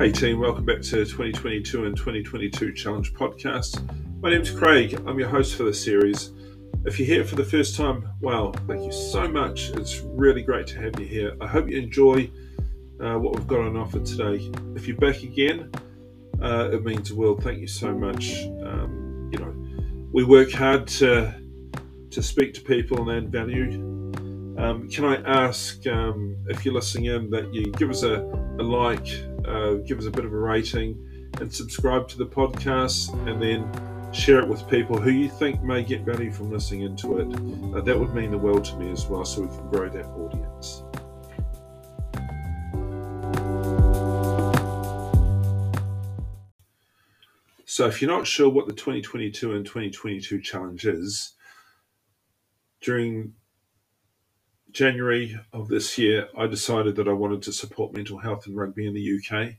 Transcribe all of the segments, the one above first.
Hey team, welcome back to 2022 and 2022 Challenge podcast. My name's Craig, I'm your host for the series. If you're here for the first time, wow, thank you so much. It's really great to have you here. I hope you enjoy uh, what we've got on offer today. If you're back again, uh, it means the world. Thank you so much. Um, you know, we work hard to to speak to people and add value. Um, can I ask um, if you're listening in that you give us a, a like, uh, give us a bit of a rating, and subscribe to the podcast, and then share it with people who you think may get value from listening into it. Uh, that would mean the world to me as well, so we can grow that audience. So, if you're not sure what the 2022 and 2022 challenge is, during January of this year, I decided that I wanted to support mental health and rugby in the UK.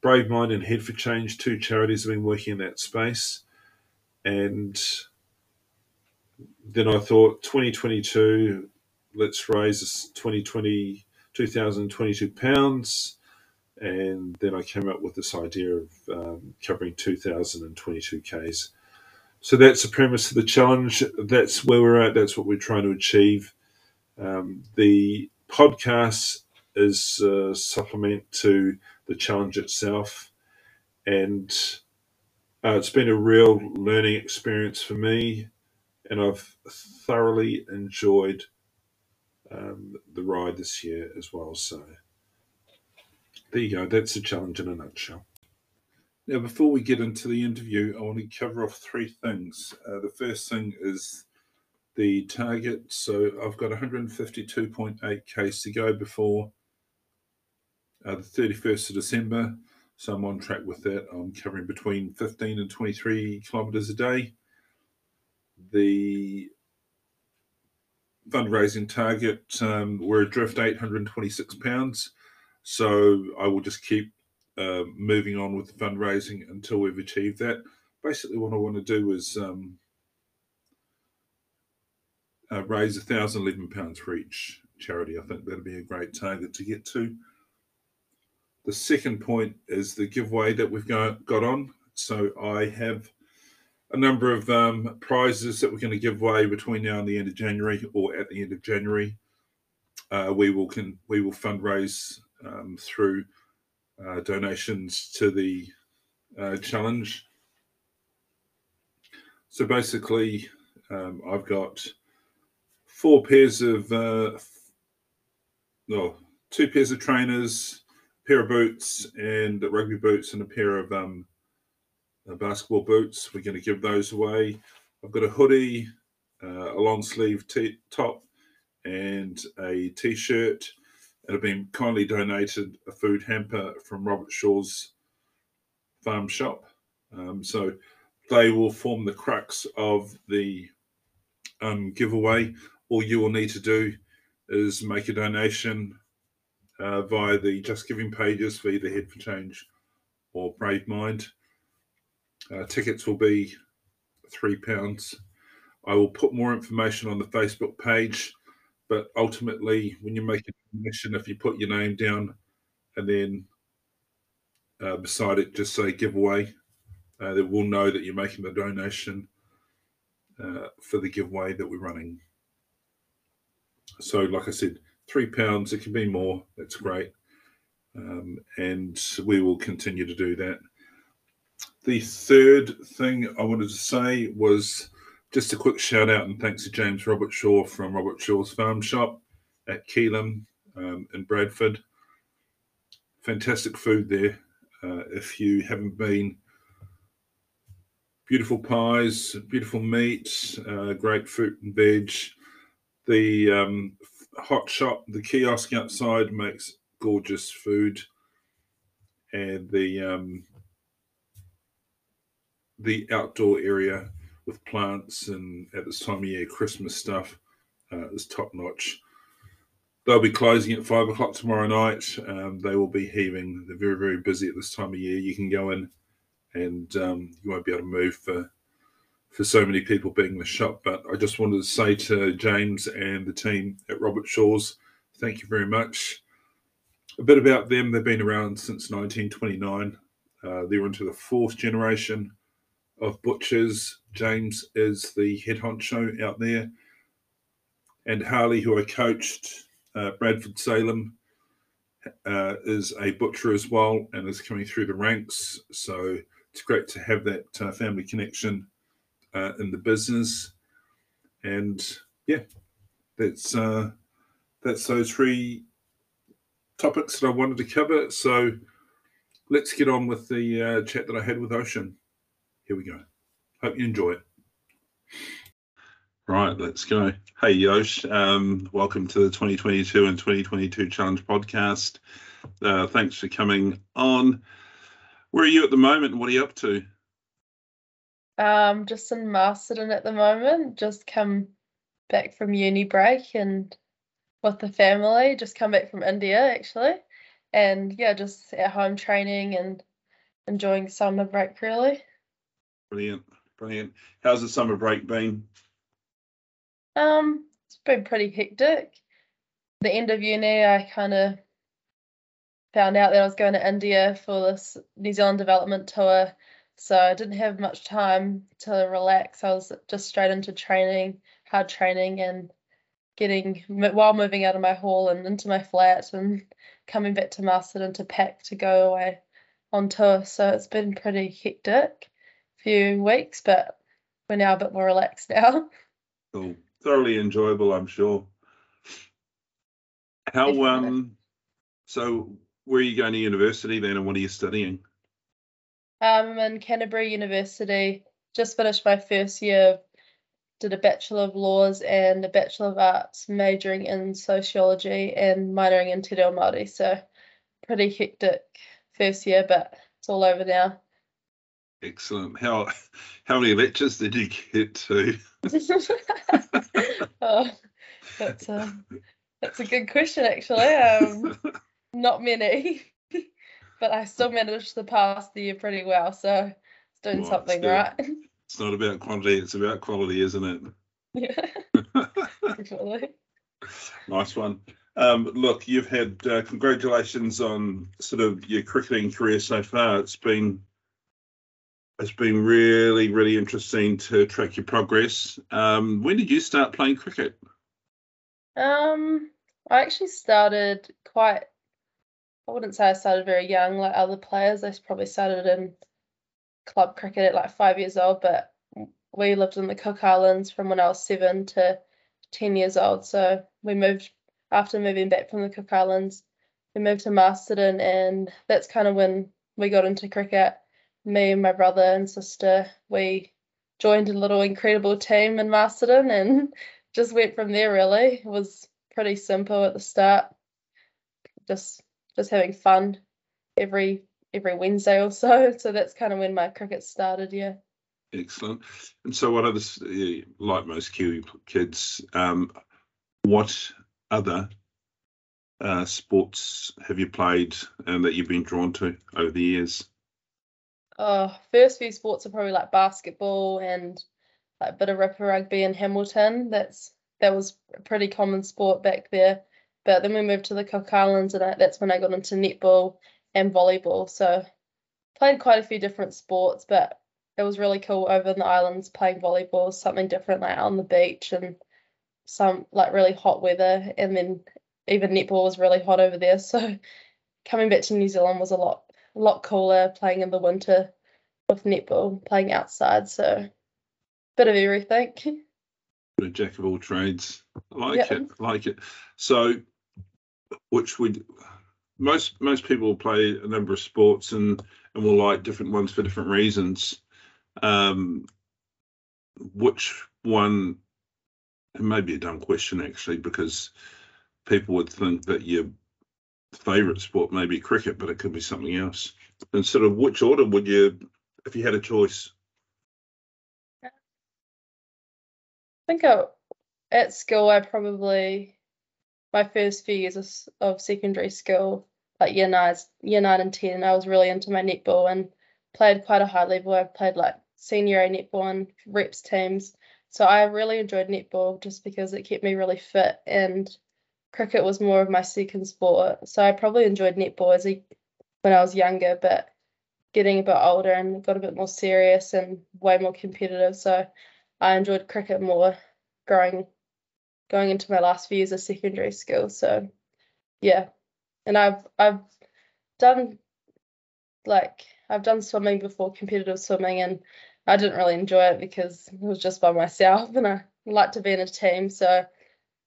Brave Mind and Head for Change, two charities, have been working in that space. And then I thought 2022, let's raise 2020, 2022 pounds. And then I came up with this idea of um, covering 2022 Ks. So that's the premise of the challenge. That's where we're at. That's what we're trying to achieve. Um, the podcast is a supplement to the challenge itself. And uh, it's been a real learning experience for me. And I've thoroughly enjoyed um, the ride this year as well. So there you go. That's the challenge in a nutshell. Now, before we get into the interview, I want to cover off three things. Uh, the first thing is the target. So I've got 152.8 Ks to go before uh, the 31st of December. So I'm on track with that. I'm covering between 15 and 23 kilometres a day. The fundraising target, um, we're adrift 826 pounds. So I will just keep uh, moving on with the fundraising until we've achieved that. Basically, what I want to do is um, uh, raise a thousand eleven pounds for each charity. I think that'd be a great target to get to. The second point is the giveaway that we've got, got on. So I have a number of um, prizes that we're going to give away between now and the end of January, or at the end of January. Uh, we will can we will fundraise um, through uh, donations to the uh, challenge. So basically, um, I've got four pairs of, uh, no, two pairs of trainers, pair of boots, and rugby boots, and a pair of um, uh, basketball boots. We're going to give those away. I've got a hoodie, uh, a long sleeve t- top, and a t shirt it have been kindly donated a food hamper from Robertshaw's farm shop. Um, so they will form the crux of the um, giveaway. All you will need to do is make a donation uh, via the Just Giving pages for either Head for Change or Brave Mind. Uh, tickets will be £3. I will put more information on the Facebook page but ultimately, when you make a donation, if you put your name down and then uh, beside it just say giveaway, uh, they will know that you're making the donation uh, for the giveaway that we're running. So, like I said, three pounds, it can be more. That's great. Um, and we will continue to do that. The third thing I wanted to say was just a quick shout out and thanks to James Robertshaw from Robertshaw's Farm Shop at Keelham um, in Bradford. Fantastic food there. Uh, if you haven't been, beautiful pies, beautiful meat, uh, great fruit and veg. The um, hot shop, the kiosk outside makes gorgeous food, and the um, the outdoor area with plants and at this time of year, Christmas stuff uh, is top notch. They'll be closing at five o'clock tomorrow night. Um, they will be heaving. They're very, very busy at this time of year. You can go in and um, you won't be able to move for for so many people being in the shop. But I just wanted to say to James and the team at Robertshaw's, thank you very much a bit about them. They've been around since 1929. Uh, they're into the fourth generation of butchers. James is the head honcho out there. And Harley, who I coached, uh, Bradford Salem, uh, is a butcher as well and is coming through the ranks. So it's great to have that uh, family connection uh, in the business. And yeah, that's uh, that's those three topics that I wanted to cover. So let's get on with the uh, chat that I had with Ocean. Here we go. Hope you enjoy it. Right, let's go. Hey, Yosh, um, welcome to the 2022 and 2022 Challenge podcast. Uh, thanks for coming on. Where are you at the moment what are you up to? Um, just in Masterton at the moment. Just come back from uni break and with the family. Just come back from India actually, and yeah, just at home training and enjoying summer break really. Brilliant, brilliant. How's the summer break been? Um, it's been pretty hectic. The end of uni, I kind of found out that I was going to India for this New Zealand development tour. So I didn't have much time to relax. I was just straight into training, hard training, and getting while moving out of my hall and into my flat and coming back to Masterton to pack to go away on tour. So it's been pretty hectic few weeks, but we're now a bit more relaxed now. Cool. Thoroughly enjoyable, I'm sure. How um so where are you going to university then and what are you studying? Um, I'm in Canterbury University. Just finished my first year did a Bachelor of Laws and a Bachelor of Arts, majoring in sociology and minoring in Te Reo Māori. So pretty hectic first year, but it's all over now. Excellent. How how many lectures did you get to? oh, that's a that's a good question actually. Um, not many, but I still managed to pass the year pretty well. So it's doing well, something right. It's not about quantity; it's about quality, isn't it? Yeah. Definitely. nice one. Um, look, you've had uh, congratulations on sort of your cricketing career so far. It's been it's been really, really interesting to track your progress. Um, when did you start playing cricket? Um, I actually started quite. I wouldn't say I started very young like other players. I probably started in club cricket at like five years old, but we lived in the Cook Islands from when I was seven to ten years old. So we moved after moving back from the Cook Islands. We moved to Masterton, and that's kind of when we got into cricket me and my brother and sister, we joined a little incredible team in Masterton and just went from there really. It was pretty simple at the start. Just just having fun every every Wednesday or so. So that's kind of when my cricket started, yeah. Excellent. And so what other like most Kiwi kids, um, what other uh, sports have you played and that you've been drawn to over the years? oh, first few sports are probably like basketball and like a bit of ripper rugby in Hamilton. That's that was a pretty common sport back there. But then we moved to the Cook Islands, and I, that's when I got into netball and volleyball. So played quite a few different sports, but it was really cool over in the islands playing volleyball, something different like on the beach and some like really hot weather. And then even netball was really hot over there. So coming back to New Zealand was a lot a lot cooler playing in the winter with netball, playing outside. So bit of everything. Of jack of all trades. I like it. I like it. So which would most most people play a number of sports and and will like different ones for different reasons. Um, which one? It may be a dumb question actually, because people would think that your favourite sport may be cricket, but it could be something else. And sort of which order would you, if you had a choice? Think I, at school, I probably, my first few years of, of secondary school, like year nine, year nine and 10, I was really into my netball and played quite a high level. I played like senior A netball and reps teams. So I really enjoyed netball just because it kept me really fit and cricket was more of my second sport. So I probably enjoyed netball as a, when I was younger, but getting a bit older and got a bit more serious and way more competitive. So I enjoyed cricket more growing going into my last few years of secondary school. So yeah. And I've I've done like I've done swimming before, competitive swimming, and I didn't really enjoy it because it was just by myself and I like to be in a team. So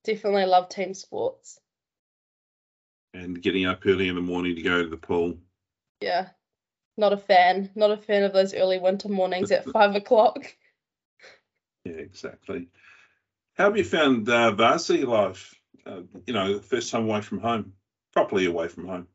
definitely love team sports. And getting up early in the morning to go to the pool. Yeah. Not a fan. Not a fan of those early winter mornings at five o'clock. Yeah, exactly. How have you found uh, varsity life? Uh, you know, first time away from home, properly away from home.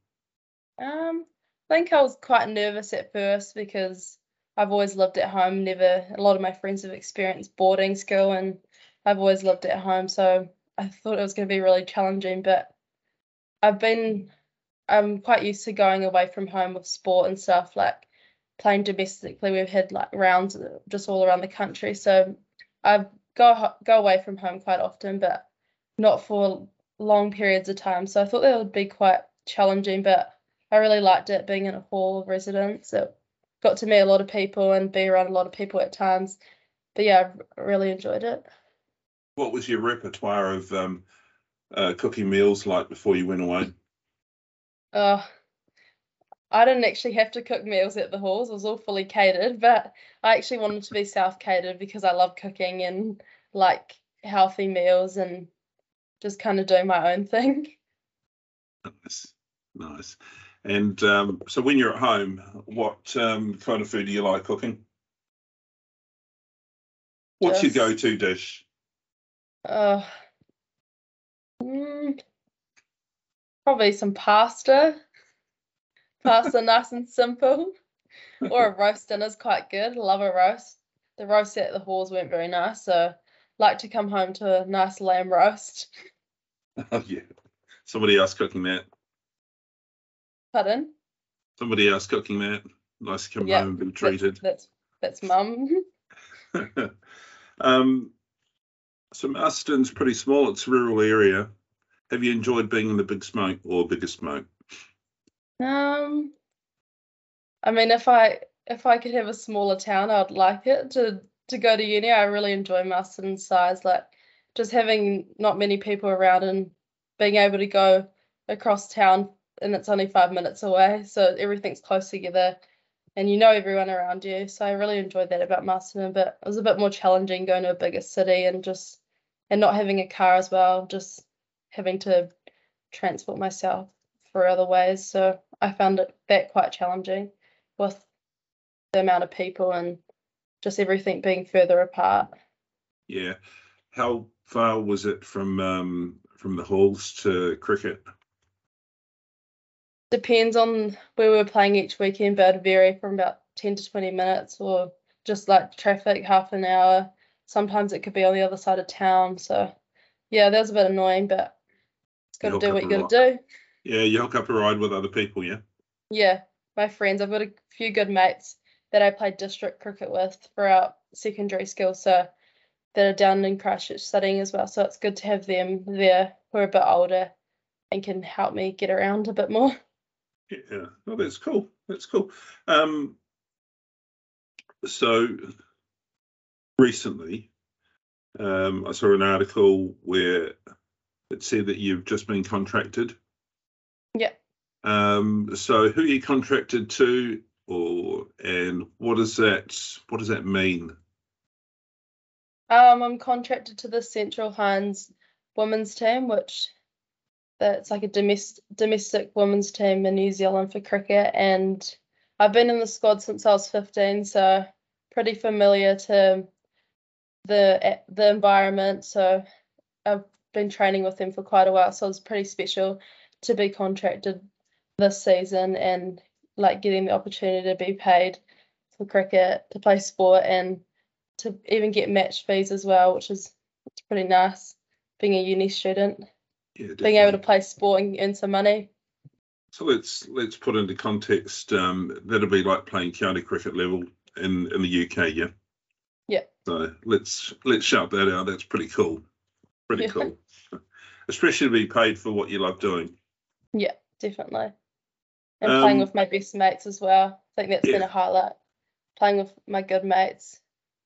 Um, I think I was quite nervous at first because I've always lived at home. Never, a lot of my friends have experienced boarding school, and I've always lived at home. So I thought it was going to be really challenging, but I've been, I'm quite used to going away from home with sport and stuff like playing domestically. We've had like rounds just all around the country, so I go go away from home quite often, but not for long periods of time. So I thought that would be quite challenging, but I really liked it being in a hall of residence. It got to meet a lot of people and be around a lot of people at times. But yeah, I really enjoyed it. What was your repertoire of um, uh, cooking meals like before you went away? Uh, I didn't actually have to cook meals at the halls. It was all fully catered, but I actually wanted to be self catered because I love cooking and like healthy meals and just kind of doing my own thing. Nice, nice. And um, so when you're at home, what um, kind of food do you like cooking? What's just, your go-to dish? Uh, mm, probably some pasta. Pasta, nice and simple. Or a roast dinner's quite good. Love a roast. The roast at the halls weren't very nice, so like to come home to a nice lamb roast. Oh yeah, somebody else cooking that. Pardon? Somebody else cooking that. Nice to come yep, home and be treated. That's that's, that's mum. um, so Masterton's pretty small. It's a rural area. Have you enjoyed being in the big smoke or bigger smoke? Um, I mean, if I if I could have a smaller town, I'd like it to to go to uni. I really enjoy Masterton's size, like just having not many people around and being able to go across town and it's only five minutes away, so everything's close together and you know everyone around you. So I really enjoyed that about Masterton, but it was a bit more challenging going to a bigger city and just and not having a car as well, just having to transport myself for other ways. So I found it that quite challenging with the amount of people and just everything being further apart. Yeah. How far was it from um, from the halls to cricket? depends on where we are playing each weekend, but it'd vary from about 10 to 20 minutes or just like traffic, half an hour. Sometimes it could be on the other side of town. So, yeah, that was a bit annoying, but it's got to do what you got to do. Yeah, you hook up a ride with other people, yeah? Yeah, my friends. I've got a few good mates that I played district cricket with throughout secondary school. So, that are down in Christchurch studying as well. So, it's good to have them there who are a bit older and can help me get around a bit more. Yeah, oh, that's cool. That's cool. Um, so recently, um, I saw an article where it said that you've just been contracted. Yeah. Um, so who are you contracted to, or and what does that what does that mean? Um, I'm contracted to the Central Hinds women's team, which that's like a domestic domestic women's team in New Zealand for cricket, and I've been in the squad since I was 15, so pretty familiar to the the environment. So I've been training with them for quite a while, so it's pretty special to be contracted this season and like getting the opportunity to be paid for cricket, to play sport, and to even get match fees as well, which is it's pretty nice being a uni student yeah, being able to play sport and earn some money. So let's let's put into context. Um, that'll be like playing county cricket level in in the UK, yeah. Yeah. So let's let's shout that out. That's pretty cool. Pretty yeah. cool. especially to be paid for what you love doing. Yeah, definitely. And um, playing with my best mates as well. I think that's yeah. been a highlight. Playing with my good mates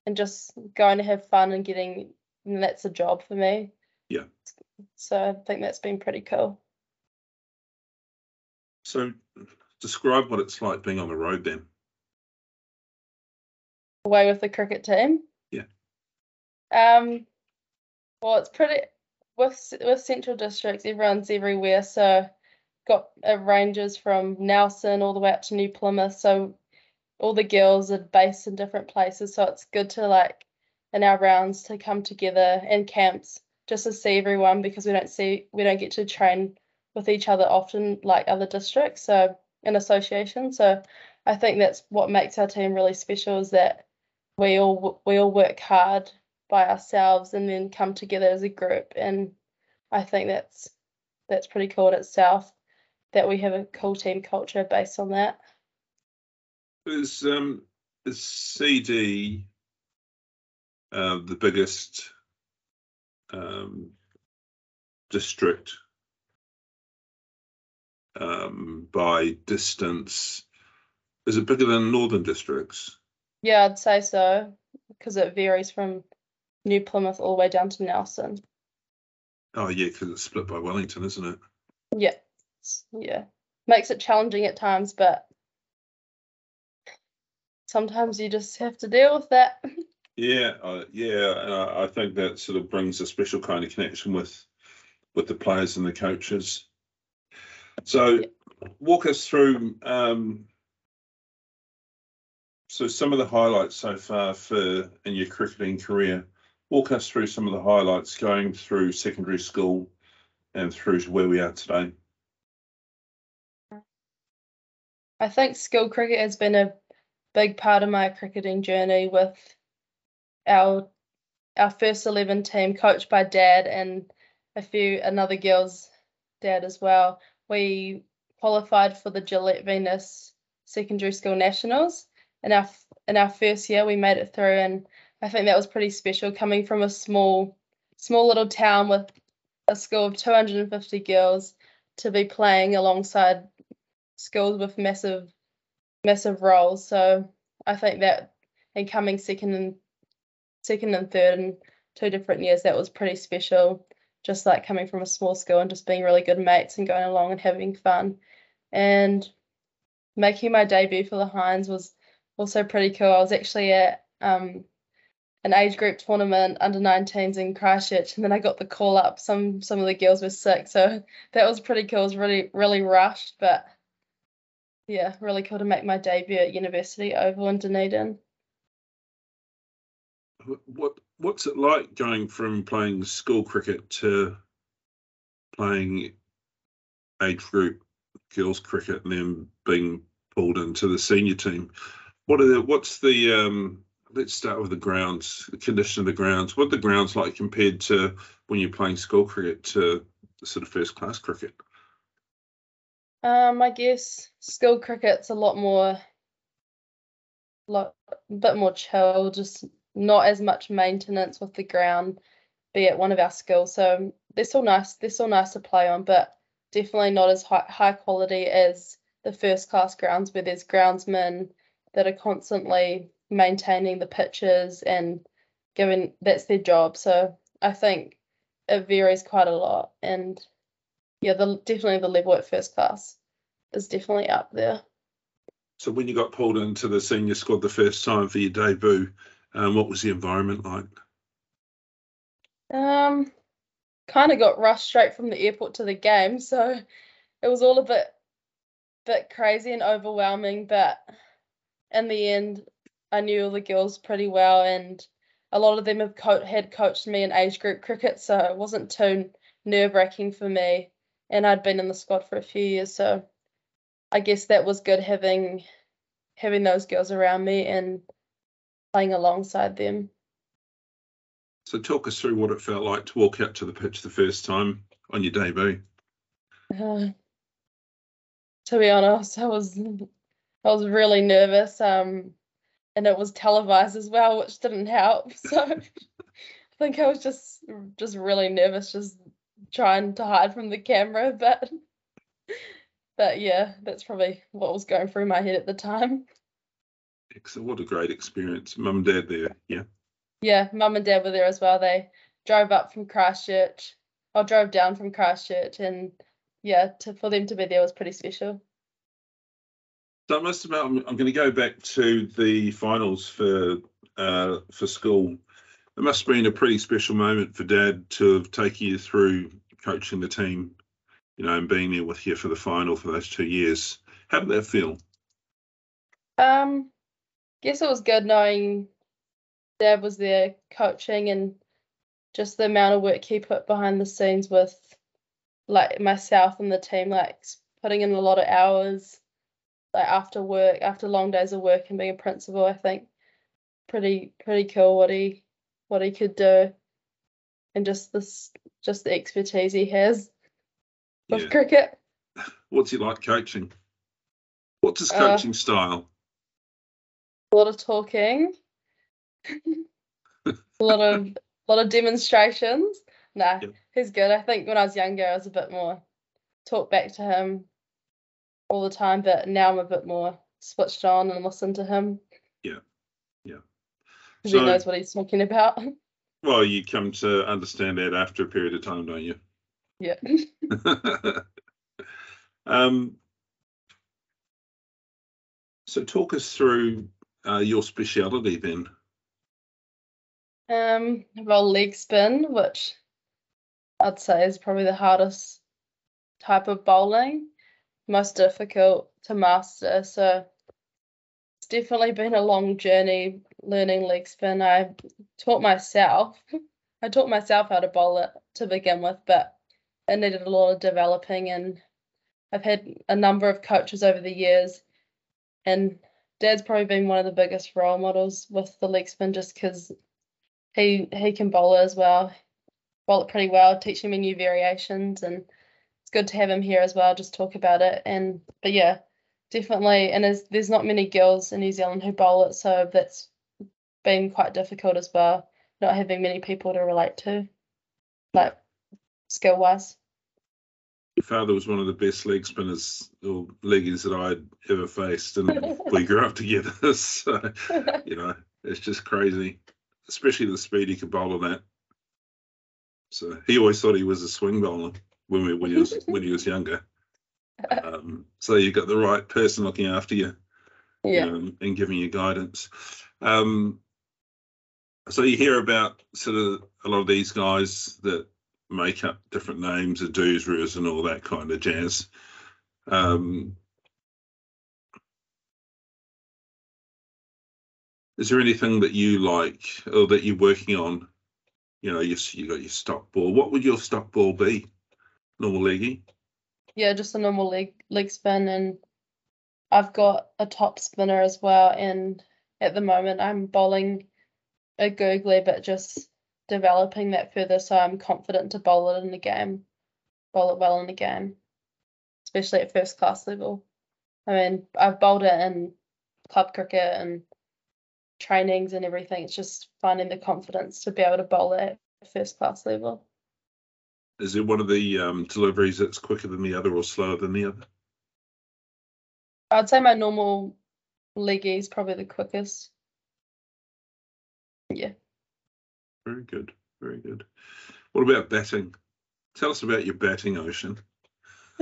and just going to have fun and getting and that's a job for me. Yeah. So I think that's been pretty cool. So describe what it's like being on the road then. Away with the cricket team? Yeah. Um well it's pretty with with central districts everyone's everywhere so got uh, it ranges from Nelson all the way up to New Plymouth so all the girls are based in different places so it's good to like in our rounds to come together in camps just to see everyone because we don't see we don't get to train with each other often like other districts so in association. So I think that's what makes our team really special is that we all we all work hard by ourselves and then come together as a group and I think that's that's pretty cool in itself that we have a cool team culture based on that. Is um is CD uh, the biggest um, district um, by distance. Is it bigger than northern districts? Yeah, I'd say so because it varies from New Plymouth all the way down to Nelson. Oh yeah, because it's split by Wellington, isn't it? Yeah, yeah, makes it challenging at times, but sometimes you just have to deal with that. Yeah, uh, yeah, uh, I think that sort of brings a special kind of connection with with the players and the coaches. So, walk us through. Um, so, some of the highlights so far for in your cricketing career. Walk us through some of the highlights going through secondary school and through to where we are today. I think school cricket has been a big part of my cricketing journey with our our first 11 team coached by dad and a few another girls dad as well. We qualified for the Gillette Venus secondary school nationals. In our in our first year we made it through and I think that was pretty special coming from a small small little town with a school of 250 girls to be playing alongside schools with massive massive rolls so I think that and coming second and second and third in two different years, that was pretty special. Just like coming from a small school and just being really good mates and going along and having fun. And making my debut for the Hinds was also pretty cool. I was actually at um, an age group tournament under 19s in Christchurch, and then I got the call up. Some some of the girls were sick, so that was pretty cool. It was really really rushed, but yeah, really cool to make my debut at University Oval in Dunedin what what's it like going from playing school cricket to playing age group girls cricket and then being pulled into the senior team? What are the what's the um, let's start with the grounds, the condition of the grounds. What the grounds like compared to when you're playing school cricket to sort of first class cricket? Um, I guess school cricket's a lot more, lot, a bit more chill, just not as much maintenance with the ground, be it one of our skills. So they're still nice. They're still nice to play on, but definitely not as high, high quality as the first class grounds where there's groundsmen that are constantly maintaining the pitches and giving that's their job. So I think it varies quite a lot. And yeah, the definitely the level at first class is definitely up there. So when you got pulled into the senior squad the first time for your debut, um, what was the environment like? Um, kind of got rushed straight from the airport to the game, so it was all a bit, bit crazy and overwhelming. But in the end, I knew all the girls pretty well, and a lot of them have co- had coached me in age group cricket, so it wasn't too nerve wracking for me. And I'd been in the squad for a few years, so I guess that was good having having those girls around me and playing alongside them. So talk us through what it felt like to walk out to the pitch the first time on your debut. Uh, to be honest, I was I was really nervous. Um, and it was televised as well, which didn't help. So I think I was just just really nervous, just trying to hide from the camera, but but yeah, that's probably what was going through my head at the time. Excellent. What a great experience. Mum and dad there. Yeah. Yeah, mum and dad were there as well. They drove up from Christchurch. I drove down from Christchurch, and yeah, to for them to be there was pretty special. So I must admit, I'm, I'm going to go back to the finals for uh, for school. It must have been a pretty special moment for Dad to have taken you through coaching the team, you know, and being there with you for the final for those two years. How did that feel? Um, guess it was good knowing Dad was there coaching and just the amount of work he put behind the scenes with like myself and the team, like putting in a lot of hours, like after work, after long days of work and being a principal, I think pretty pretty cool what he what he could do and just this just the expertise he has with Yeah. cricket. What's he like coaching? What's his Uh, coaching style? A lot of talking. a lot of a lot of demonstrations. Nah, Yep. he's good. I think when I was younger I was a bit more talk back to him all the time, but now I'm a bit more switched on and listen to him. Yeah. Yeah. Because So- he knows what he's talking about. Well, you come to understand that after a period of time, don't you? yeah. um, so talk us through uh, your speciality then. Um, well, leg spin, which I'd say is probably the hardest type of bowling, most difficult to master. So it's definitely been a long journey learning leg spin. I taught myself, I taught myself how to bowl it to begin with, but it needed a lot of developing, and I've had a number of coaches over the years, and Dad's probably been one of the biggest role models with the leg spin, just because he he can bowl it as well, bowl it pretty well, teaching me new variations, and it's good to have him here as well, just talk about it. And but yeah, definitely. And there's there's not many girls in New Zealand who bowl it, so that's been quite difficult as well, not having many people to relate to, like skill wise. Your father was one of the best leg spinners or leggies that I'd ever faced, and we grew up together. So, you know, it's just crazy, especially the speed he could bowl on that. So he always thought he was a swing bowler when we when he was when he was younger. Um, so you've got the right person looking after you. yeah. um, and giving you guidance. Um, so you hear about sort of a lot of these guys that make up different names, the Doosras and all that kind of jazz. Um, is there anything that you like or that you're working on? You know, you you got your stock ball. What would your stock ball be? Normal leggy. Yeah, just a normal leg leg spin, and I've got a top spinner as well. And at the moment, I'm bowling a googly, but just developing that further, so I'm confident to bowl it in the game, bowl it well in the game, especially at first class level. I mean, I've bowled it in club cricket and trainings and everything. It's just finding the confidence to be able to bowl it at first class level. Is it one of the um, deliveries that's quicker than the other or slower than the other? I'd say my normal leggy is probably the quickest. Yeah. Very good. Very good. What about batting? Tell us about your batting, Ocean.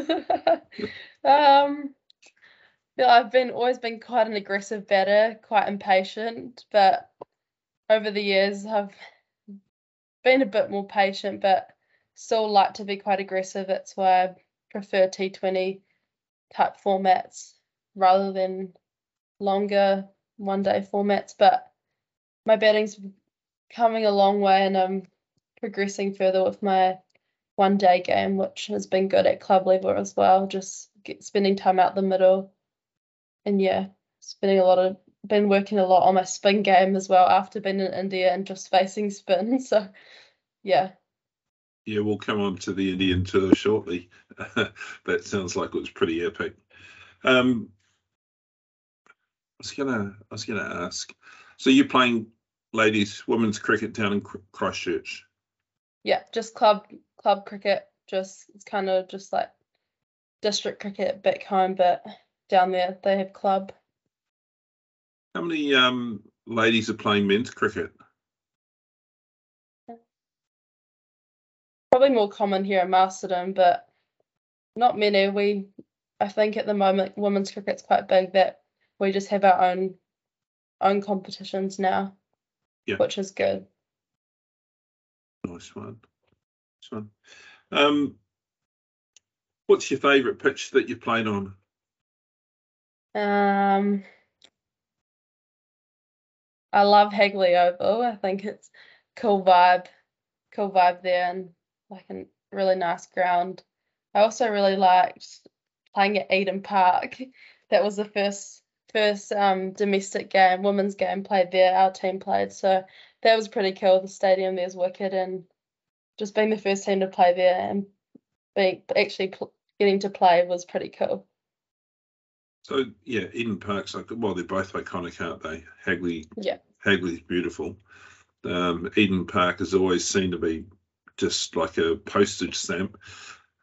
um, yeah, I've been always been quite an aggressive batter, quite impatient, but over the years I've been a bit more patient, but still like to be quite aggressive. That's why I prefer T20 type formats rather than longer one day formats. But my batting's coming a long way and I'm progressing further with my one day game, which has been good at club level as well. Just get, spending time out the middle, and yeah, spending a lot of been working a lot on my spin game as well after being in India and just facing spin. So yeah, Yeah, we'll come on to the Indian tour shortly. that sounds like it was pretty epic. Um, I was gonna, I was gonna ask. So you're playing ladies, women's cricket down in Chr- Christchurch. yeah, just club club cricket just it's kind of just like district cricket back home, but down there they have club. How many um, ladies are playing men's cricket? Probably more common here in Masterton, but not many. We, I think at the moment, women's cricket's quite big that we just have our own own competitions now, Yeah. which is good. Nice one. Nice one. Um, what's your favourite pitch that you've played on? Um, I love Hagley Oval. I think it's cool vibe, cool vibe there, and like a really nice ground. I also really liked playing at Eden Park. That was the first first um domestic game, women's game played there. Our team played, so that was pretty cool. The stadium there's wicked, and just being the first team to play there and being actually pl- getting to play was pretty cool. So yeah, Eden Park's like well, they're both iconic, aren't they? Hagley, Yeah. Hagley's beautiful. Um, Eden Park has always seemed to be just like a postage stamp.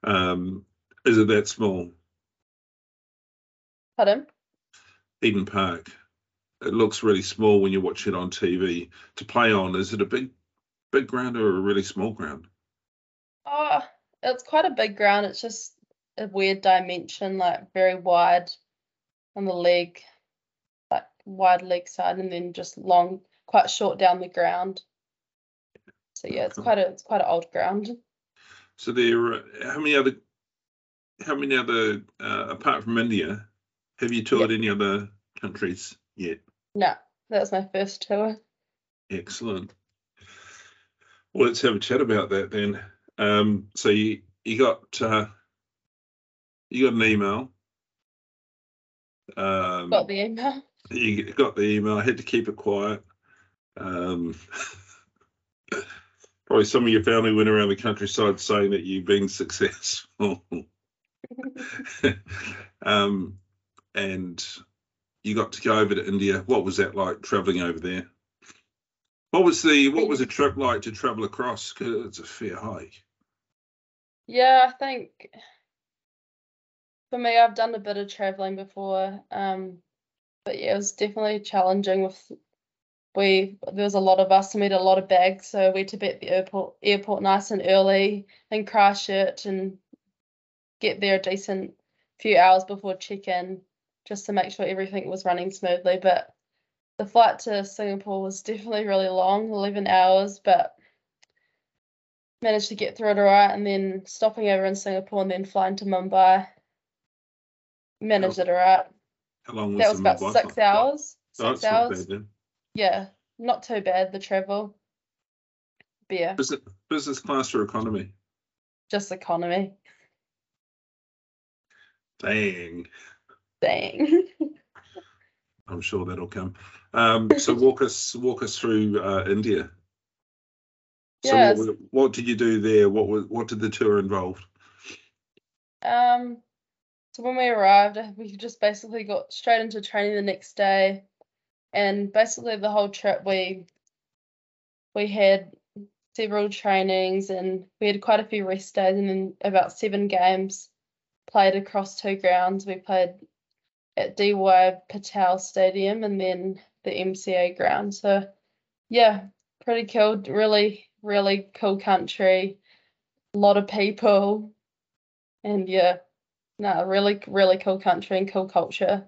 Um, is it that small? Pardon? Eden Park. It looks really small when you watch it on TV. To play on, is it a big, big ground or a really small ground? Oh, it's quite a big ground. It's just a weird dimension, like very wide on the leg, like wide leg side, and then just long, quite short down the ground. So yeah, it's quite a it's quite an old ground. So there, uh, how many other, how many other, uh, apart from India, have you toured any other countries yet? No, that was my first tour. Excellent. Well, let's have a chat about that then. Um, so you you got uh, you got an email. Um, Got the email. you got the email. I had to keep it quiet. Um, probably some of your family went around the countryside saying that you've been successful. um, and you got to go over to India. What was that like traveling over there? What was the what was a trip like to travel across? Because it's a fair hike. Yeah, I think for me, I've done a bit of traveling before, um, but yeah, it was definitely challenging. With we there was a lot of us we had a lot of bags, so we had to be at the airport airport nice and early and crash it and get there a decent few hours before check-in, just to make sure everything was running smoothly. But the flight to Singapore was definitely really long, eleven hours, but managed to get through it all right and then stopping over in Singapore and then flying to Mumbai. Managed it all right. How long was That was about Mumbai six flight? Oh, hours. Oh, Six not hours. bad. Yeah, not too bad the travel. But yeah, Business, business class or economy? just economy. Dang, Dang. I'm sure that'll come. Um, so walk us walk us through uh, India. So Yes. what, what did you do there? What was what did the tour involve? Um, so when we arrived, we just basically got straight into training the next day, and basically the whole trip we we had several trainings and we had quite a few rest days, and then about seven games played across two grounds. We played at DY Patil Stadium and then the MCA ground. So yeah, pretty cool. Really, really cool country. A lot of people. And yeah, no, really, really cool country and cool culture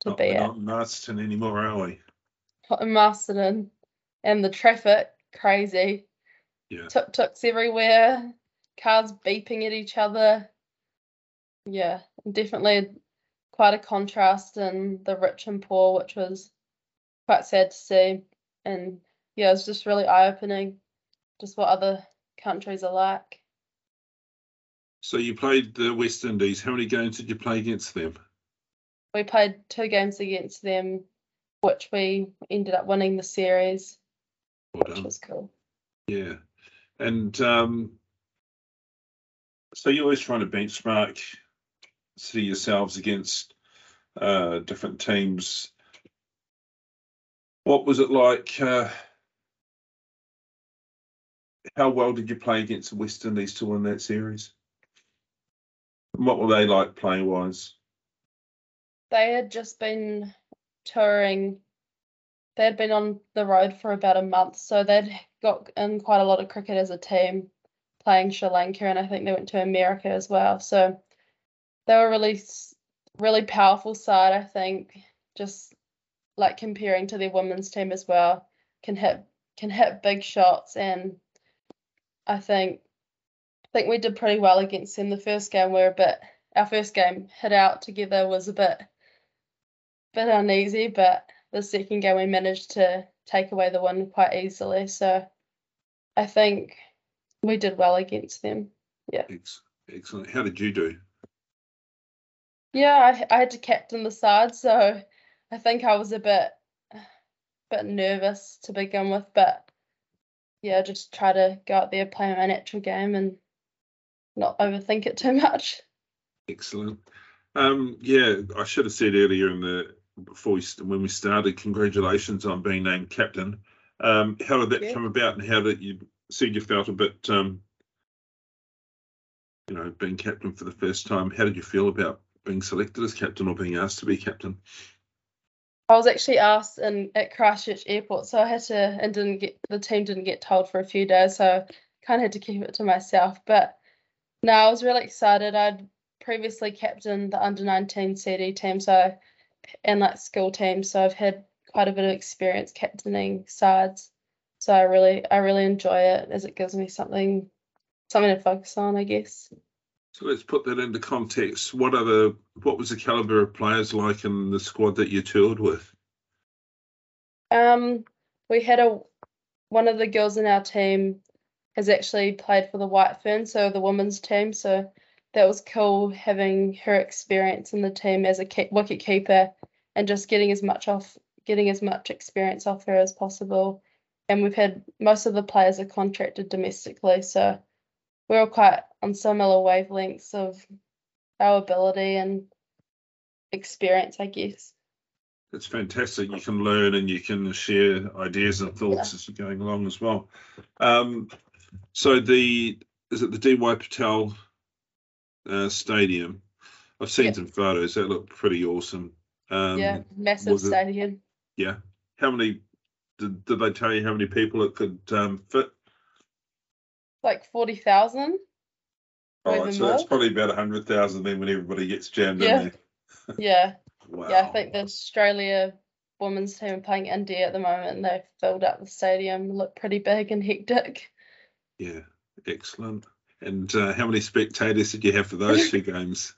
to Not, be we're at. not in Masterton anymore, are we? in Masterton. And the traffic, crazy. Yeah. Tuk tuks everywhere, cars beeping at each other. Yeah, definitely quite a contrast in the rich and poor, which was quite sad to see. And yeah, it was just really eye opening, just what other countries are like. So you played the West Indies. How many games did you play against them? We played two games against them, which we ended up winning the series, Well which was cool. Yeah, and um, so you're always trying to benchmark, see yourselves against uh, different teams. What was it like? Uh, how well did you play against the West Indies to win that series? And what were they like playing wise? They had just been touring. They had been on the road for about a month, so they'd got in quite a lot of cricket as a team, playing Sri Lanka, and I think they went to America as well. So they were really, really powerful side. I think just like comparing to their women's team as well, can hit can hit big shots, and I think I think we did pretty well against them. The first game we were a bit our first game hit out together was a bit bit uneasy, but the second game we managed to take away the win quite easily. So I think we did well against them. Yeah. Excellent. How did you do? Yeah, I, I had to captain the side, so I think I was a bit bit nervous to begin with, but yeah, just try to go out there, play my natural game, and not overthink it too much. Excellent. Um, yeah, I should have said earlier in the before we, when we started, congratulations on being named captain. Um, how did that yeah. come about, and how did you said you felt a bit, um, you know, being captain for the first time? How did you feel about being selected as captain or being asked to be captain? I was actually asked in at Christchurch Airport, so I had to and didn't get the team didn't get told for a few days, so kind of had to keep it to myself. But no, I was really excited. I'd previously captained the under 19 CD team, so and like school teams, so I've had quite a bit of experience captaining sides. So I really I really enjoy it as it gives me something something to focus on, I guess. So let's put that into context. What the what was the caliber of players like in the squad that you toured with? Um, we had a one of the girls in our team has actually played for the White Ferns, so the women's team. So that was cool having her experience in the team as a wicket keeper and just getting as much off getting as much experience off her as possible. And we've had most of the players are contracted domestically, so we're all quite on similar wavelengths of our ability and experience, I guess. It's fantastic. You can learn and you can share ideas and thoughts yeah. as you're going along as well. Um, so the is it the DY Patil uh, Stadium? I've seen yeah. some photos. That looked pretty awesome. Um, yeah, massive stadium. It, yeah. How many? Did, did they tell you how many people it could um, fit? like forty thousand. Oh, so more. that's probably about a hundred thousand then when everybody gets jammed yeah. in there. yeah. Wow. Yeah, I think the Australia women's team are playing India at the moment and they've filled up the stadium, look pretty big and hectic. Yeah, excellent. And uh, how many spectators did you have for those two games?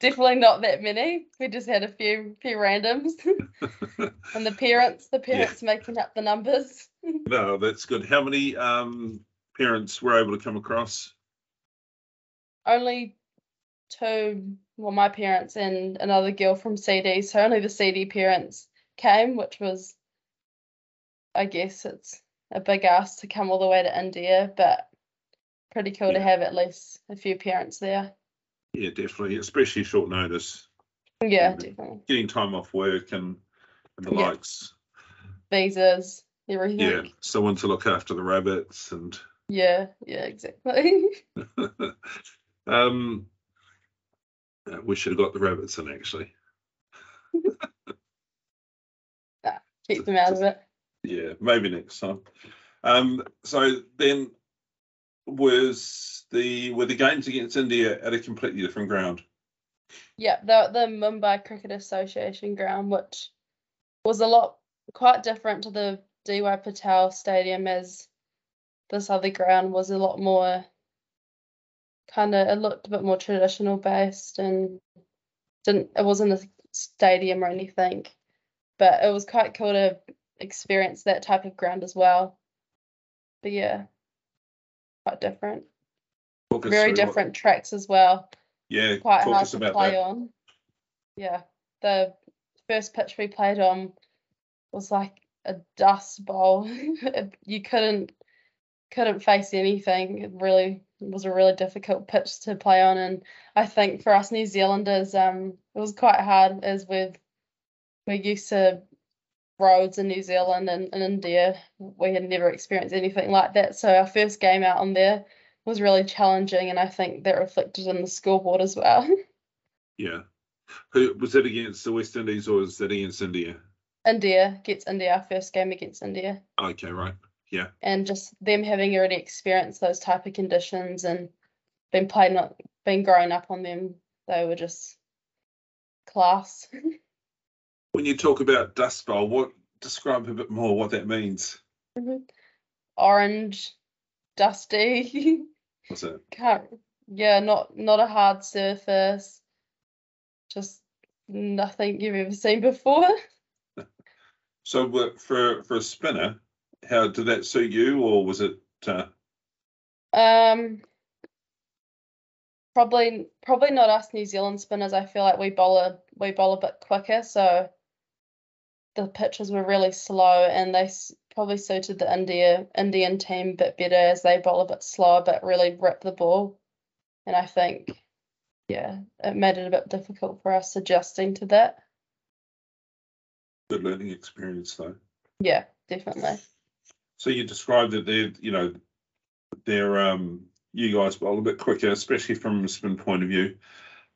Definitely not that many. We just had a few few randoms. and the parents, the parents yeah. making up the numbers. no, that's good. How many um parents were able to come across? Only two, well, my parents and another girl from CD. So only the CD parents came, which was, I guess, it's a big ask to come all the way to India, but pretty cool yeah. to have at least a few parents there. Yeah, definitely, especially short notice. Yeah, definitely. Getting time off work and, and the yeah. likes. Visas, everything. Yeah, someone to look after the rabbits and yeah, yeah, exactly. um, we should have got the rabbits in actually. nah, keep them out of it. Yeah, maybe next time. Um, so then was the were the games against India at a completely different ground? Yeah, the the Mumbai Cricket Association ground, which was a lot quite different to the DY Patil Stadium as this other ground was a lot more kind of it looked a bit more traditional based and didn't it wasn't a stadium or anything but it was quite cool to experience that type of ground as well. But yeah quite different. Very different what... tracks as well. Yeah quite hard to play that. on. Yeah the first pitch we played on was like a dust bowl. You couldn't couldn't face anything. It really was a really difficult pitch to play on, and I think for us New Zealanders, um, it was quite hard as we've we're used to roads in New Zealand and in India. We had never experienced anything like that. So our first game out on there was really challenging, and I think that reflected in the scoreboard as well. Yeah. Who was it against the West Indies or was that against India? India gets India, our first game against India. Okay, right. Yeah. And just them having already experienced those type of conditions and been playing up, been growing up on them, they were just class. When you talk about Dust Bowl, what describe a bit more what that means? Mm-hmm. Orange, dusty. Was it? Can't. Yeah, not not a hard surface. Just nothing you've ever seen before. So for for a spinner, how did that suit you, or was it? Uh, Um, probably probably not us New Zealand spinners. I feel like we bowl a we bowl a bit quicker, so the pitches were really slow, and they s- probably suited the India Indian team a bit better as they bowl a bit slower, but really rip the ball. And I think, yeah, it made it a bit difficult for us adjusting to that. good learning experience though. Yeah, definitely. So you described that they're, you know, they're um you guys bowl a little bit quicker, especially from a spin point of view.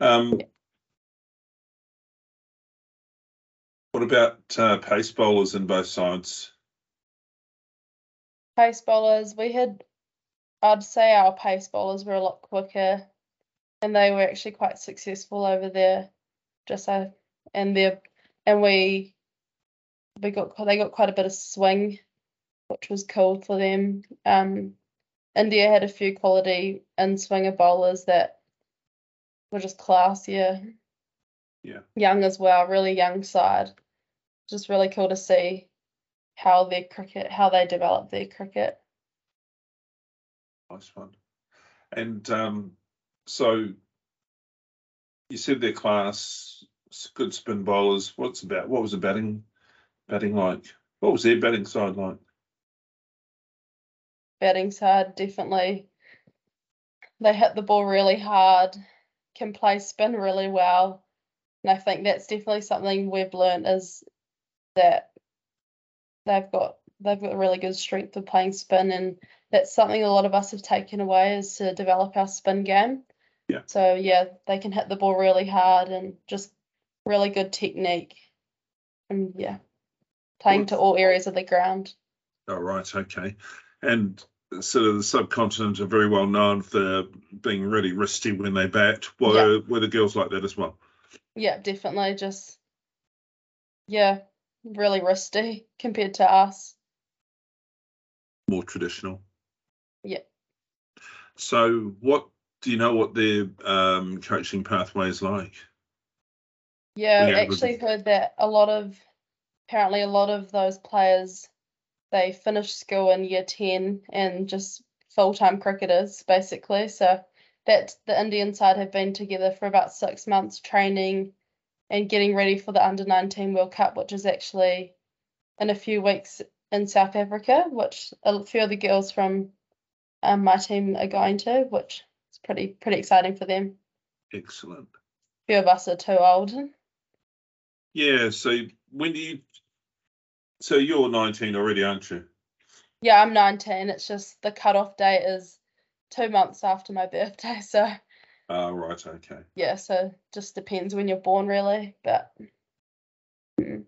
Um what about uh, pace bowlers in both sides? pace bowlers, we had, I'd say our pace bowlers were a lot quicker, and they were actually quite successful over there. Just so, and they and we, we got they got quite a bit of swing, which was cool for them. Um, India had a few quality in swinger bowlers that were just classier. Yeah. Young as well, really young side. Just really cool to see how their cricket, how they develop their cricket. Nice one. And um so you said their class good spin bowlers. What's about what was the batting batting like? What was their batting side like? Batting side, definitely. They hit the ball really hard, can play spin really well. And I think that's definitely something we've learned is that they've got they've got a really good strength of playing spin and that's something a lot of us have taken away is to develop our spin game. Yeah. So yeah, they can hit the ball really hard and just really good technique. And yeah, playing to all areas of the ground. Oh right, okay. And sort of the subcontinent are very well known for being really wristy when they bat. Were were the girls like that as well? Yeah, definitely. Just yeah, really risky compared to us. More traditional. Yeah. So what do you know what their um coaching pathway is like? Yeah, Yeah, I actually heard that a lot of apparently a lot of those players they finish school in year 10 and just full-time cricketers basically. So that the Indian side have been together for about six months training and getting ready for the under 19 World Cup, which is actually in a few weeks in South Africa, which a few of the girls from um, my team are going to, which is pretty pretty exciting for them. Excellent. A few of us are too old. Yeah, so when do you so you're 19 already, aren't you? Yeah, I'm 19. It's just the cutoff date is two months after my birthday. So Ah, right, okay. yeah, so just depends when you're born, really. But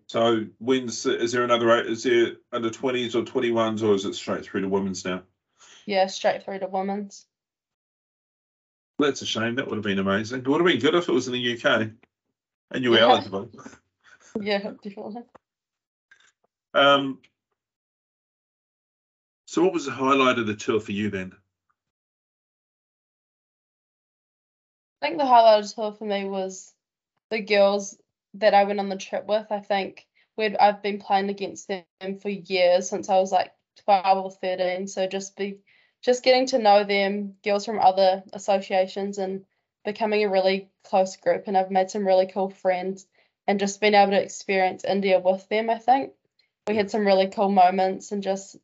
So when's is there another is there under 20s or 21s or is it straight through to women's now? yeah, straight through to women's. That's a shame. That would have been amazing. It would have been good if it was in the UK and you were Yeah. eligible. Yeah, definitely. Um, so what was the highlight of the tour for you then? I think the highlight of the tour for me was the girls that I went on the trip with. I think we'd I've been playing against them for years since I was like 12 or 13. So just be just getting to know them, girls from other associations and becoming a really close group and I've made some really cool friends and just being able to experience India with them, I think. We had some really cool moments and just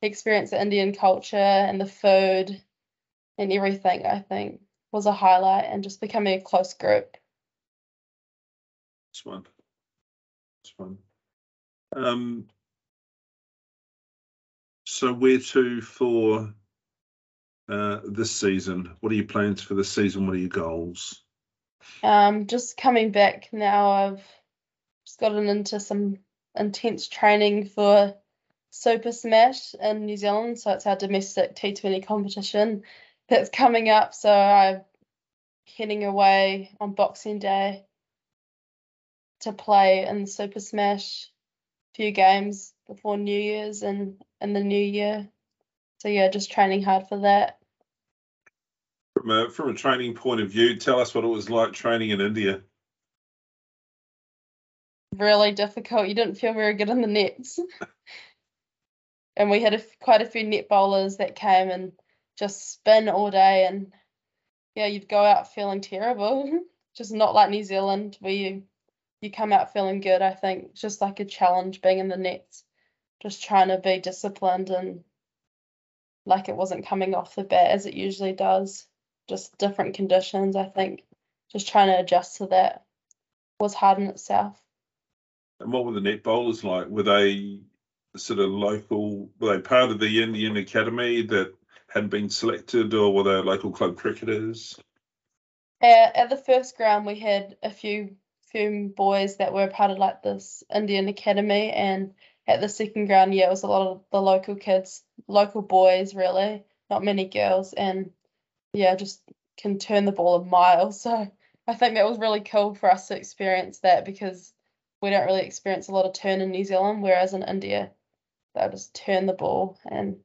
experience the Indian culture and the food and everything, I think was a highlight and just becoming a close group. This one. This one. Um, so where to for uh, this season? What are your plans for this season? What are your goals? Um, just coming back now, I've just gotten into some intense training for Super Smash in New Zealand. So it's our domestic T20 competition that's coming up. So I'm heading away on Boxing Day to play in Super Smash few games before New Year's and in the new year. So yeah, just training hard for that. From a from a training point of view, tell us what it was like training in India. Really difficult. You didn't feel very good in the nets. and we had a, quite a few net bowlers that came and just spin all day and yeah, you'd go out feeling terrible. just not like New Zealand where you you come out feeling good. I think just like a challenge being in the nets, just trying to be disciplined and like it wasn't coming off the bat as it usually does. Just different conditions. I think just trying to adjust to that was hard in itself. And what were the net bowlers like? Were they sort of local? Were they part of the Indian Academy that hadn't been selected, or were they local club cricketers? At, at the first ground, we had a few few boys that were part of like this Indian Academy, and at the second ground, yeah, it was a lot of the local kids, local boys, really, not many girls, and yeah, just can turn the ball a mile. So I think that was really cool for us to experience that because we don't really experience a lot of turn in New Zealand, whereas in India, they'll just turn the ball and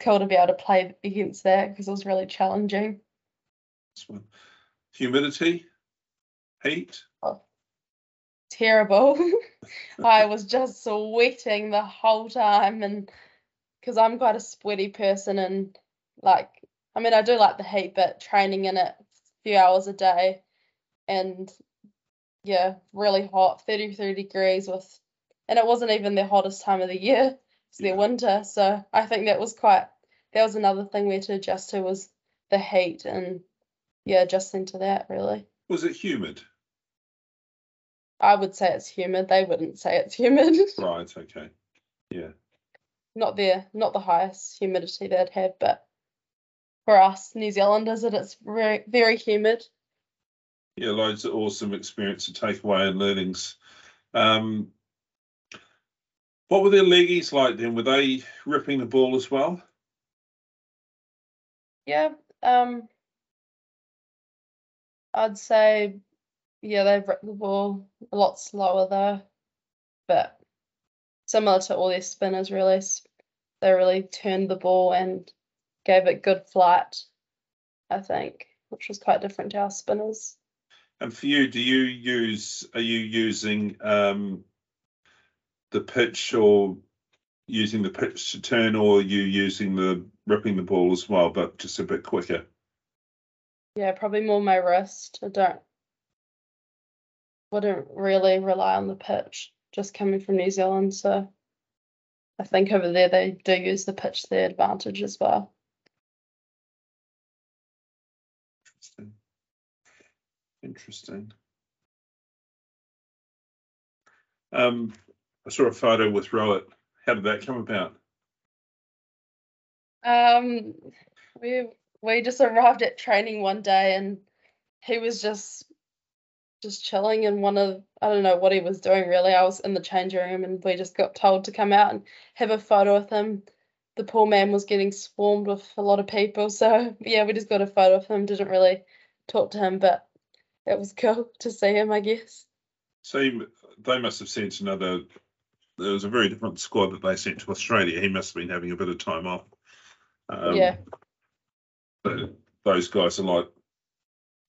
cool to be able to play against that because it was really challenging. Humidity, heat. Oh, terrible. I was just sweating the whole time, and because I'm quite a sweaty person, and like, I mean, I do like the heat, but training in it a few hours a day, and yeah, really hot, 33 degrees with, and it wasn't even the hottest time of the year. It's yeah. their winter, so I think that was quite. That was another thing we had to adjust to was the heat and yeah, adjusting to that really. Was it humid? I would say it's humid. They wouldn't say it's humid. Right. Okay. Yeah. Not the not the highest humidity they'd have, but for us New Zealanders, it it's very very humid. Yeah, loads of awesome experience to take away and learnings. Um, what were their leggies like then? Were they ripping the ball as well? Yeah, um, I'd say yeah, they've ripped the ball a lot slower though, but similar to all their spinners, really. They really turned the ball and gave it good flight, I think, which was quite different to our spinners. And for you, do you use, are you using um, the pitch or using the pitch to turn, or are you using the ripping the ball as well, but just a bit quicker? Yeah, probably more my wrist. I don't wouldn't really rely on the pitch just coming from New Zealand. So I think over there they do use the pitch to their advantage as well. Interesting. Interesting. Um, I saw a photo with Rohit. How did that come about? Um, we we just arrived at training one day and he was just just chilling in one of I don't know what he was doing really. I was in the changing room and we just got told to come out and have a photo with him. The poor man was getting swarmed with a lot of people, so yeah, we just got a photo of him. Didn't really talk to him, but it was cool to see him, I guess. So they must have sent another. There was a very different squad that they sent to Australia. He must have been having a bit of time off. Um, yeah. But those guys are like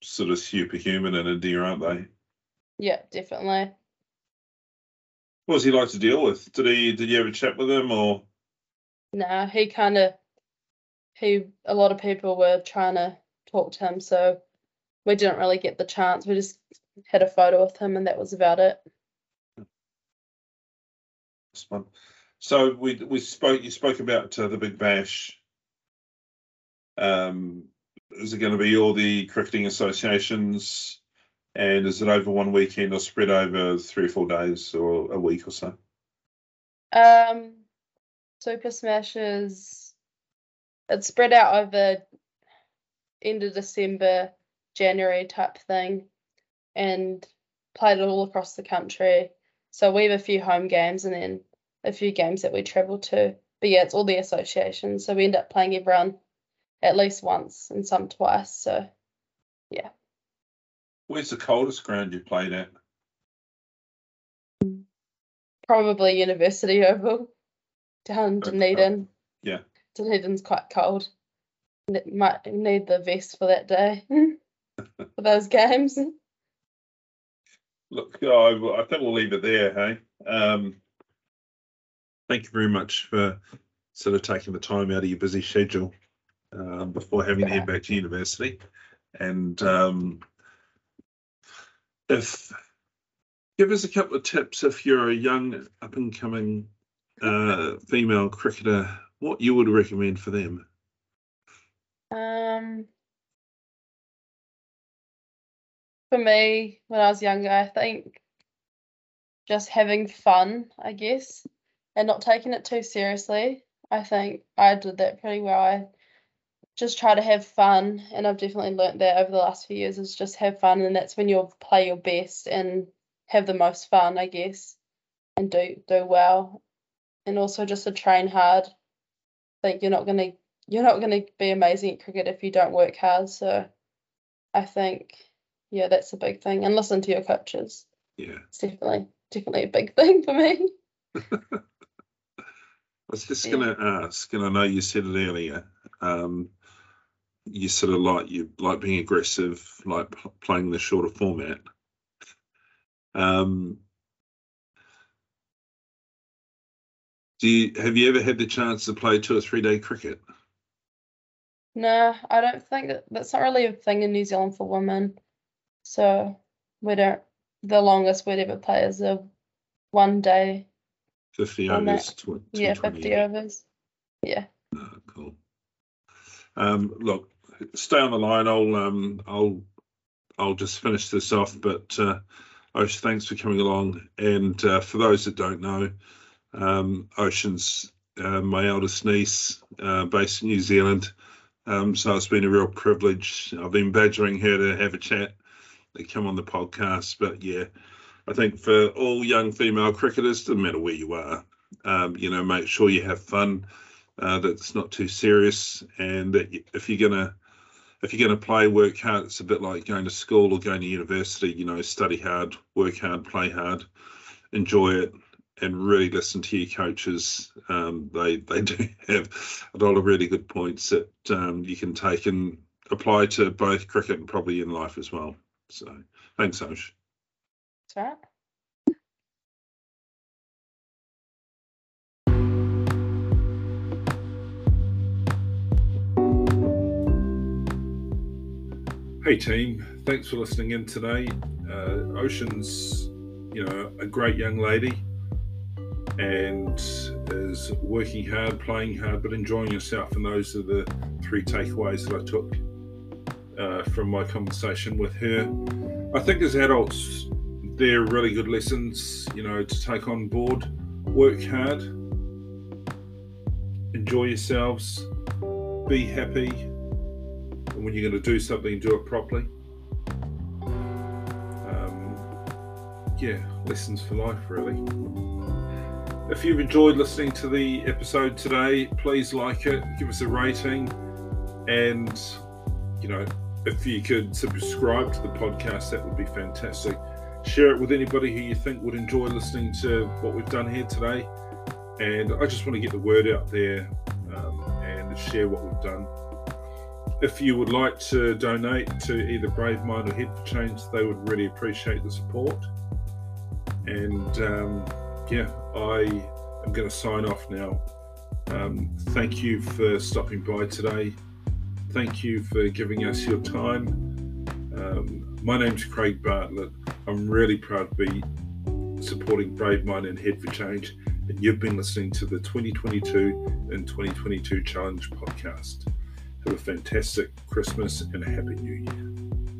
sort of superhuman in India, aren't they? Yeah, definitely. What was he like to deal with? Did he did you ever chat with him or? No, he kind of he a lot of people were trying to talk to him, so we didn't really get the chance. We just had a photo with him, and that was about it. So we we spoke. You spoke about uh, the Big Bash. Um, is it going to be all the cricketing associations? And is it over one weekend or spread over three or four days or a week or so? Um, Super Smashes. It's spread out over end of December, January type thing, and played it all across the country. So we have a few home games and then a few games that we travel to. But yeah, it's all the associations. So we end up playing everyone at least once and some twice. So yeah. Where's the coldest ground you played at? Probably University Oval down Dunedin. Yeah. Dunedin's quite cold. It might need the vest for that day for those games. Look, oh, I think we'll leave it there. Hey, um, thank you very much for sort of taking the time out of your busy schedule um, before having to head back to university. And um, if give us a couple of tips if you're a young up and coming uh, female cricketer, what you would recommend for them. Um, for me, when I was younger, I think just having fun, I guess, and not taking it too seriously. I think I did that pretty well. I just try to have fun, and I've definitely learnt that over the last few years is just have fun, and that's when you'll play your best and have the most fun, I guess, and do do well, and also just to train hard. Think you're not gonna you're not gonna be amazing at cricket if you don't work hard. So I think yeah, that's a big thing. And listen to your coaches. Yeah. It's definitely definitely a big thing for me. I was just Yeah. going to ask, and I know you said it earlier. Um, you sort of like you like being aggressive, like playing the shorter format. Um, do you have you ever had the chance to play two or three day cricket? No, I don't think that that's not really a thing in New Zealand for women. So we don't the longest we'd ever play is a one day, Fifty overs, tw- yeah, 220. fifty overs. Yeah. Oh, cool. Um, look, stay on the line. I'll um, I'll I'll just finish this off. But uh, Ocean, thanks for coming along. And uh, for those that don't know, um, Ocean's uh, my eldest niece, uh, based in New Zealand. Um, so it's been a real privilege. I've been badgering her to have a chat, to come on the podcast. But yeah, I think for all young female cricketers, doesn't matter where you are, um, you know, make sure you have fun uh, that's not too serious, and that if you're gonna if you're gonna play, work hard. It's a bit like going to school or going to university. You know, study hard, work hard, play hard, enjoy it, and really listen to your coaches. Um, they they do have a lot of really good points that um, you can take and apply to both cricket and probably in life as well. So thanks, Osh. That's. Hey team, thanks for listening in today. Uh, Ocean's, you know, a great young lady and is working hard, playing hard, but enjoying herself. And those are the three takeaways that I took uh, from my conversation with her. I think as adults, they're really good lessons, you know, to take on board. Work hard, enjoy yourselves, be happy, and when you're going to do something, do it properly. Um, yeah, lessons for life, really. If you've enjoyed listening to the episode today, please like it, give us a rating, and you know, if you could subscribe to the podcast, that would be fantastic. Share it with anybody who you think would enjoy listening to what we've done here today. And I just want to get the word out there um, and share what we've done. If you would like to donate to either Brave Mind or Head for Change, they would really appreciate the support. And um, yeah, I am going to sign off now. Um, thank you for stopping by today. Thank you for giving us your time. Um, my name's Craig Bartlett. I'm really proud to be supporting Brave Mind and Head for Change. And you've been listening to the 2022 in 2022 Challenge podcast. Have a fantastic Christmas and a happy new year.